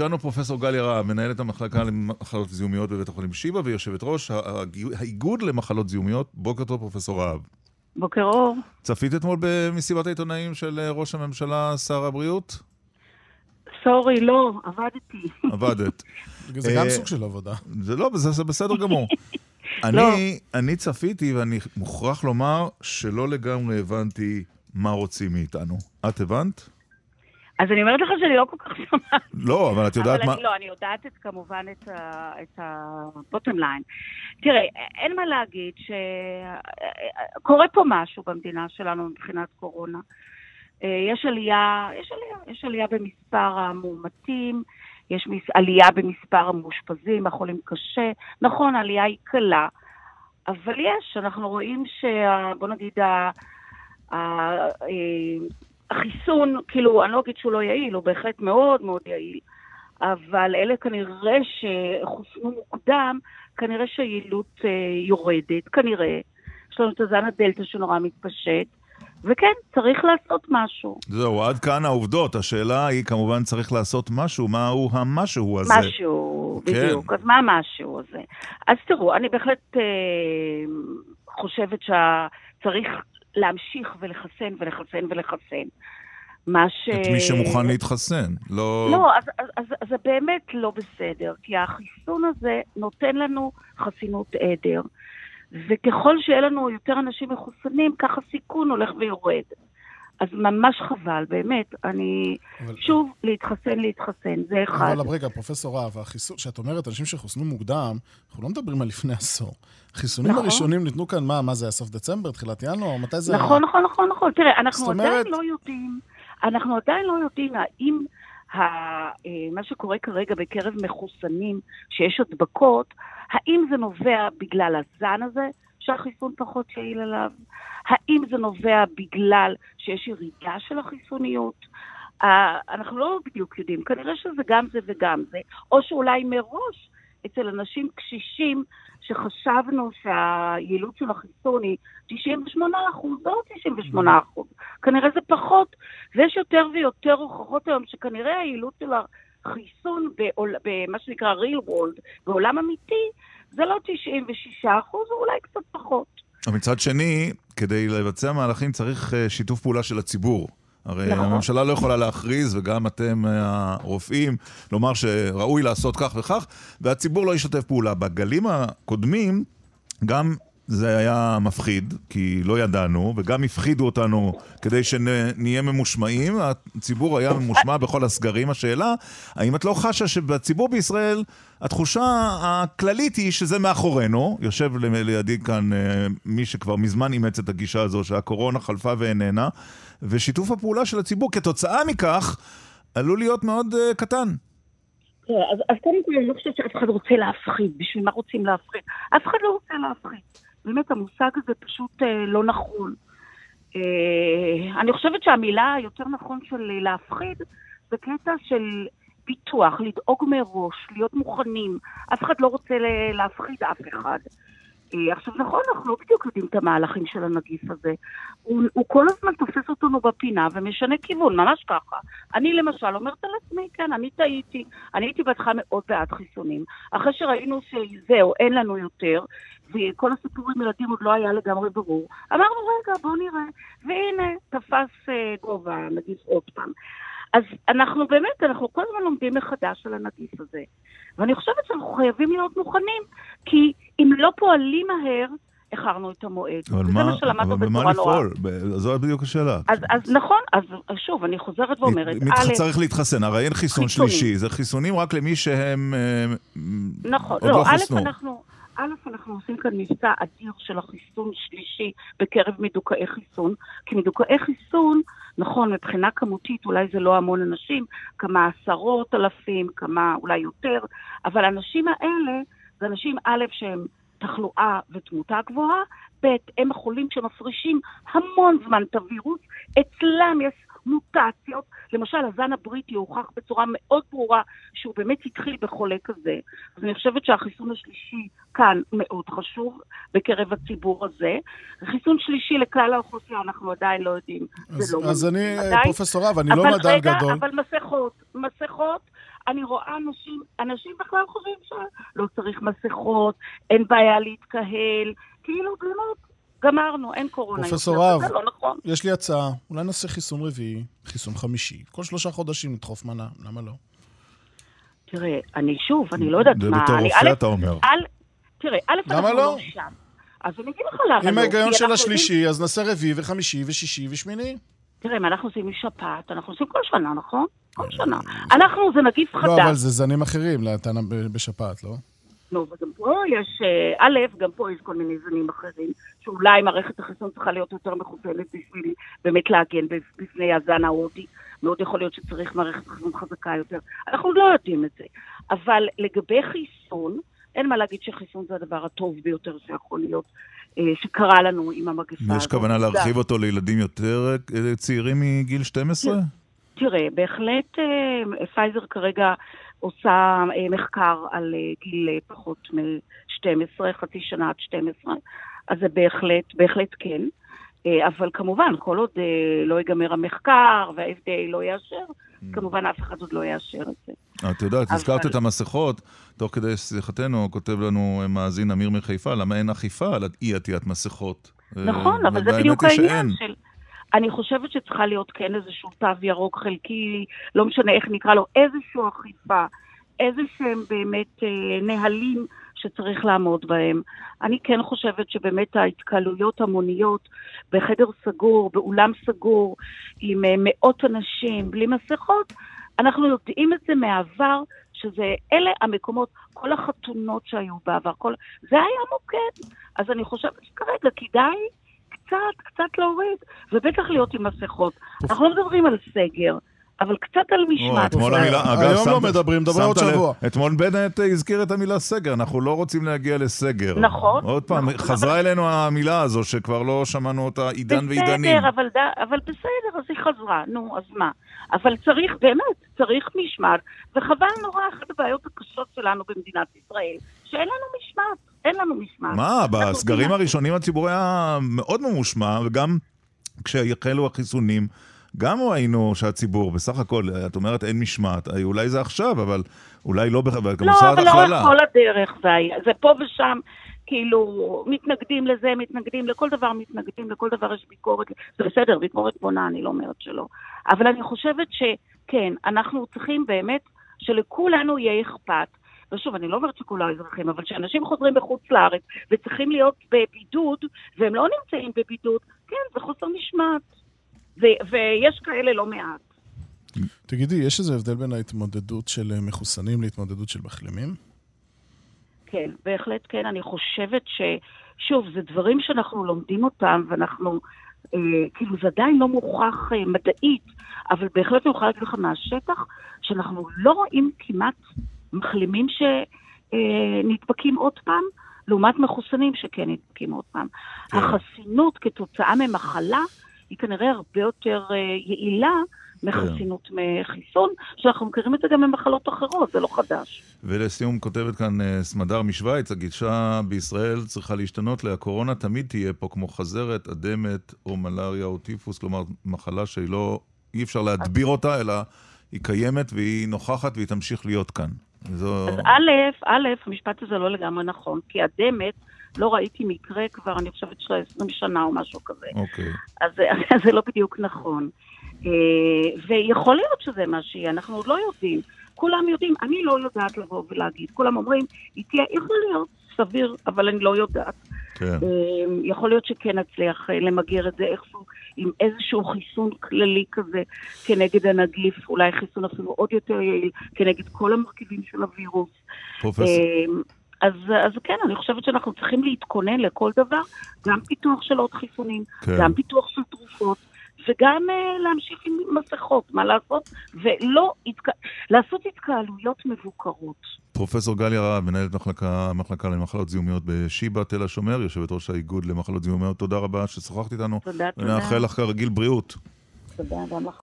איתנו פרופסור גליה רהב, מנהלת המחלקה למחלות זיהומיות בבית החולים שיבא, ויושבת ראש האיגוד למחלות זיהומיות. בוקר טוב, פרופסור רהב. בוקר אור. צפית אתמול במסיבת העיתונאים של אה, ראש הממשלה, שר הבריאות? סורי, לא, עבדתי. עבדת. זה גם סוג של עבודה. זה לא, זה בסדר גמור. אני, לא. אני צפיתי ואני מוכרח לומר שלא לגמרי הבנתי מה רוצים מאיתנו. את הבנת? אז אני אומרת לך שאני לא כל כך שומעת. לא, אבל את יודעת אבל מה... אני, לא, אני יודעת את, כמובן את ה-bottom line. תראה, אין מה להגיד שקורה פה משהו במדינה שלנו מבחינת קורונה. אה, יש עלייה, יש עלייה, יש עלייה במספר המאומתים, יש עלייה במספר המאושפזים, החולים קשה. נכון, העלייה היא קלה, אבל יש, אנחנו רואים שה... בוא נגיד, ה... אה, החיסון, כאילו, אני לא אגיד שהוא לא יעיל, הוא בהחלט מאוד מאוד יעיל, אבל אלה כנראה שחוסנו מוקדם, כנראה שהיעילות אה, יורדת, כנראה. יש לנו את הזן הדלתא שנורא מתפשט. וכן, צריך לעשות משהו. זהו, עד כאן העובדות. השאלה היא, כמובן, צריך לעשות משהו. מהו המשהו הזה? משהו, כן. בדיוק. אז מה המשהו הזה? אז תראו, אני בהחלט אה, חושבת שצריך להמשיך ולחסן ולחסן ולחסן. מה ש... את מי שמוכן להתחסן, לא... לא, אז, אז, אז, אז זה באמת לא בסדר, כי החיסון הזה נותן לנו חסינות עדר, וככל שיהיה לנו יותר אנשים מחוסנים, ככה סיכון הולך ויורד. אז ממש חבל, באמת. אני... אבל... שוב, להתחסן, להתחסן, זה אחד. אבל רגע, פרופסור רהב, החיסון, כשאת אומרת אנשים שחוסנו מוקדם, אנחנו לא מדברים על לפני עשור. החיסונים נכון. הראשונים ניתנו כאן, מה, מה זה היה סוף דצמבר, תחילת ינואר? מתי זה נכון? נכון, נכון, נכון. תראה, אנחנו אומרת... עדיין לא יודעים, אנחנו עדיין לא יודעים האם ה, אה, מה שקורה כרגע בקרב מחוסנים, שיש הדבקות, האם זה נובע בגלל הזן הזה, שהחיסון פחות יעיל עליו? האם זה נובע בגלל שיש ירידה של החיסוניות? Uh, אנחנו לא בדיוק יודעים, כנראה שזה גם זה וגם זה, או שאולי מראש אצל אנשים קשישים שחשבנו שהיעילות של החיסון היא 98 אחוז, לא 98 אחוז, כנראה זה פחות, ויש יותר ויותר הוכחות היום שכנראה היעילות של החיסון במה שנקרא real world, בעולם אמיתי, זה לא 96 אחוז, או אולי קצת פחות. מצד שני, כדי לבצע מהלכים צריך אה, שיתוף פעולה של הציבור. הרי נכון. הממשלה לא יכולה להכריז, וגם אתם אה, הרופאים, לומר שראוי לעשות כך וכך, והציבור לא ישתף פעולה. בגלים הקודמים, גם זה היה מפחיד, כי לא ידענו, וגם הפחידו אותנו כדי שנהיה ממושמעים. הציבור היה ממושמע בכל הסגרים. השאלה, האם את לא חשה שבציבור בישראל התחושה הכללית היא שזה מאחורינו? יושב לידי כאן אה, מי שכבר מזמן אימץ את הגישה הזו, שהקורונה חלפה ואיננה, ושיתוף הפעולה של הציבור כתוצאה מכך עלול להיות מאוד uh, קטן. אז, אז קודם כל אני לא חושבת שאף אחד רוצה להפחיד. בשביל מה רוצים להפחיד? אף אחד לא רוצה להפחיד. באמת המושג הזה פשוט אה, לא נכון. אה, אני חושבת שהמילה היותר נכון של להפחיד זה קטע של פיתוח, לדאוג מראש, להיות מוכנים. אף אחד לא רוצה להפחיד אף אחד. אה, עכשיו נכון, אנחנו לא בדיוק יודעים את המהלכים של הנגיף הזה. הוא, הוא כל הזמן תופס אותנו בפינה ומשנה כיוון, ממש ככה. אני למשל אומרת על עצמי, כן, אני טעיתי. אני הייתי בהתחלה מאוד בעד חיסונים. אחרי שראינו שזהו, אין לנו יותר, וכל הסיפור עם ילדים עוד לא היה לגמרי ברור, אמרנו, רגע, בואו נראה. והנה, תפס אה, גובה הנגיף עוד פעם. אז אנחנו באמת, אנחנו כל הזמן לומדים מחדש על הנגיף הזה. ואני חושבת שאנחנו חייבים להיות מוכנים, כי אם לא פועלים מהר, איחרנו את המועד. אבל מה, אבל במה לפעול? זו בדיוק השאלה. אז, אז נכון, אז שוב, אני חוזרת ואומרת, א', צריך להתחסן, הרי אין חיסון חיסונים. שלישי, זה חיסונים רק למי שהם אה, נכון, עוד לא, לא חוסנו. אנחנו... א', אנחנו עושים כאן מבצע אדיר של החיסון שלישי בקרב מדוכאי חיסון, כי מדוכאי חיסון, נכון, מבחינה כמותית אולי זה לא המון אנשים, כמה עשרות אלפים, כמה אולי יותר, אבל האנשים האלה זה אנשים א', שהם תחלואה ותמותה גבוהה, ב', הם החולים שמפרישים המון זמן את הווירוס, אצלם יש מוטציות. למשל, הזן הבריטי הוכח בצורה מאוד ברורה שהוא באמת התחיל בחולה כזה. אז אני חושבת שהחיסון השלישי כאן מאוד חשוב בקרב הציבור הזה. חיסון שלישי לכלל האוכלוסייה אנחנו עדיין לא יודעים. אז, לא אז אני, עדיין. פרופסור רב, אני לא מדען גדול. אבל מסכות, מסכות, אני רואה אנשים, אנשים בכלל חושבים שלא צריך מסכות, אין בעיה להתקהל, כאילו באמת, גמרנו, אין קורונה פרופסור רב, זה לא נכון. יש לי הצעה, אולי נעשה חיסון רביעי, חיסון חמישי, כל שלושה חודשים נדחוף מנה, למה לא? תראה, אני שוב, אני לא יודעת מה... זה בתור רופא אתה אומר. תראה, א', אנחנו לא? לא שם. אז אני אגיד לך למה לא. אם ההיגיון של השלישי, אז נעשה רביעי וחמישי ושישי ושמיני. תראה, מה אנחנו עושים עם שפעת? אנחנו עושים כל שנה, נכון? כל שנה. אנחנו, זה נגיף חדש. לא, אבל זה זנים אחרים, בשפעת, לא? לא, וגם פה יש, אה, א', גם פה יש כל מיני זנים אחרים, שאולי מערכת החיסון צריכה להיות יותר מחותנת בשביל באמת להגן בפני הזן ההודי. מאוד יכול להיות שצריך מערכת חיסון חזקה יותר. אנחנו לא יודעים את זה. אבל לגבי חיסון, אין מה להגיד שחיסון זה הדבר הטוב ביותר שיכול להיות, אה, שקרה לנו עם המגפה הזאת. יש כוונה להרחיב אותו לילדים יותר אה, צעירים מגיל 12? תראה, בהחלט פייזר כרגע עושה מחקר על גיל פחות מ-12, חצי שנה עד 12, אז זה בהחלט, בהחלט כן. אה, אבל כמובן, כל עוד אה, לא ייגמר המחקר וה-FDA לא יאשר, mm. כמובן אף אחד עוד לא יאשר את זה. את יודעת, הזכרת את המסכות, תוך כדי שיחתנו כותב לנו מאזין אמיר מחיפה, למה אין אכיפה על אי עטיית מסכות? נכון, אבל זה בדיוק העניין של... אני חושבת שצריכה להיות כן איזשהו תו ירוק חלקי, לא משנה איך נקרא לו, איזושהי אכיפה, איזה שהם באמת אה, נהלים שצריך לעמוד בהם. אני כן חושבת שבאמת ההתקהלויות המוניות בחדר סגור, באולם סגור, עם אה, מאות אנשים, בלי מסכות, אנחנו יודעים את זה מהעבר, שזה, אלה המקומות, כל החתונות שהיו בעבר, כל, זה היה מוקד. אז אני חושבת שכרגע כדאי קצת, קצת להוריד, ובטח להיות עם מסכות. אנחנו לא מדברים על סגר. אבל קצת על משמעת. אתמול המילה, אגב, היום לא מדברים, מדבר עוד שבוע. אתמול בנט הזכיר את המילה סגר, אנחנו לא רוצים להגיע לסגר. נכון. עוד פעם, נכון, חזרה אלינו המילה הזו, שכבר לא שמענו אותה עידן ועידנים. בסדר, אבל, אבל בסדר, אז היא חזרה, נו, אז מה? אבל צריך, באמת, צריך משמעת, וחבל נורא, אחת הבעיות הקשות שלנו במדינת ישראל, שאין לנו משמעת, אין לנו משמעת. מה, בסגרים הראשונים הציבור היה מאוד ממושמע, וגם כשהחלו החיסונים, גם ראינו שהציבור, בסך הכל, את אומרת אין משמעת, אולי זה עכשיו, אבל אולי לא, גם לא, אבל לאורך כל הדרך זה היה, זה פה ושם. כאילו, מתנגדים לזה, מתנגדים לכל דבר, מתנגדים לכל דבר יש ביקורת, זה בסדר, ביקורת בונה, אני לא אומרת שלא. אבל אני חושבת שכן, אנחנו צריכים באמת שלכולנו יהיה אכפת. ושוב, אני לא אומרת שכולם אזרחים, אבל כשאנשים חוזרים בחוץ לארץ וצריכים להיות בבידוד, והם לא נמצאים בבידוד, כן, זה חוסר משמעת. ויש כאלה לא מעט. תגידי, יש איזה הבדל בין ההתמודדות של מחוסנים להתמודדות של מחלימים? כן, בהחלט כן. אני חושבת ש... שוב, זה דברים שאנחנו לומדים אותם, ואנחנו... אה, כאילו, זה עדיין לא מוכח אה, מדעית, אבל בהחלט אני יכולה להגיד לך מהשטח, שאנחנו לא רואים כמעט מחלימים שנדבקים אה, עוד פעם, לעומת מחוסנים שכן נדבקים עוד פעם. כן. החסינות כתוצאה ממחלה היא כנראה הרבה יותר אה, יעילה מחסינות מחיסון, שאנחנו מכירים את זה גם ממחלות אחרות, זה לא חדש. ולסיום כותבת כאן אה, סמדר משוויץ, הגישה בישראל צריכה להשתנות, הקורונה תמיד תהיה פה כמו חזרת, אדמת או מלאריה או טיפוס, כלומר מחלה שהיא לא, אי אפשר להדביר אותה, אלא היא קיימת והיא נוכחת והיא תמשיך להיות כאן. זו... אז א', א', המשפט הזה לא לגמרי נכון, כי אדמת... לא ראיתי מקרה כבר, אני חושבת של 20 שנה או משהו כזה. אוקיי. אז, אז זה לא בדיוק נכון. אה, ויכול להיות שזה מה שיהיה, אנחנו עוד לא יודעים. כולם יודעים, אני לא יודעת לבוא ולהגיד. כולם אומרים, היא תהיה, יכול להיות, סביר, אבל אני לא יודעת. כן. אה, יכול להיות שכן נצליח אה, למגר את זה איכשהו עם איזשהו חיסון כללי כזה כנגד הנגיף, אולי חיסון אפילו עוד יותר יעיל כנגד כל המרכיבים של הווירוס. פרופסור. אז, אז כן, אני חושבת שאנחנו צריכים להתכונן לכל דבר, גם פיתוח של עוד חיסונים, כן. גם פיתוח של תרופות, וגם uh, להמשיך עם מסכות, מה לעשות, ולא התק... לעשות התקהלויות מבוקרות. פרופסור גליה רהב, מנהלת מחלקה, מחלקה למחלות זיהומיות בשיבא, תל השומר, יושבת ראש האיגוד למחלות זיהומיות, תודה רבה ששוחחת איתנו. תודה, תודה. ונאחל לך כרגיל בריאות. תודה, גם לך.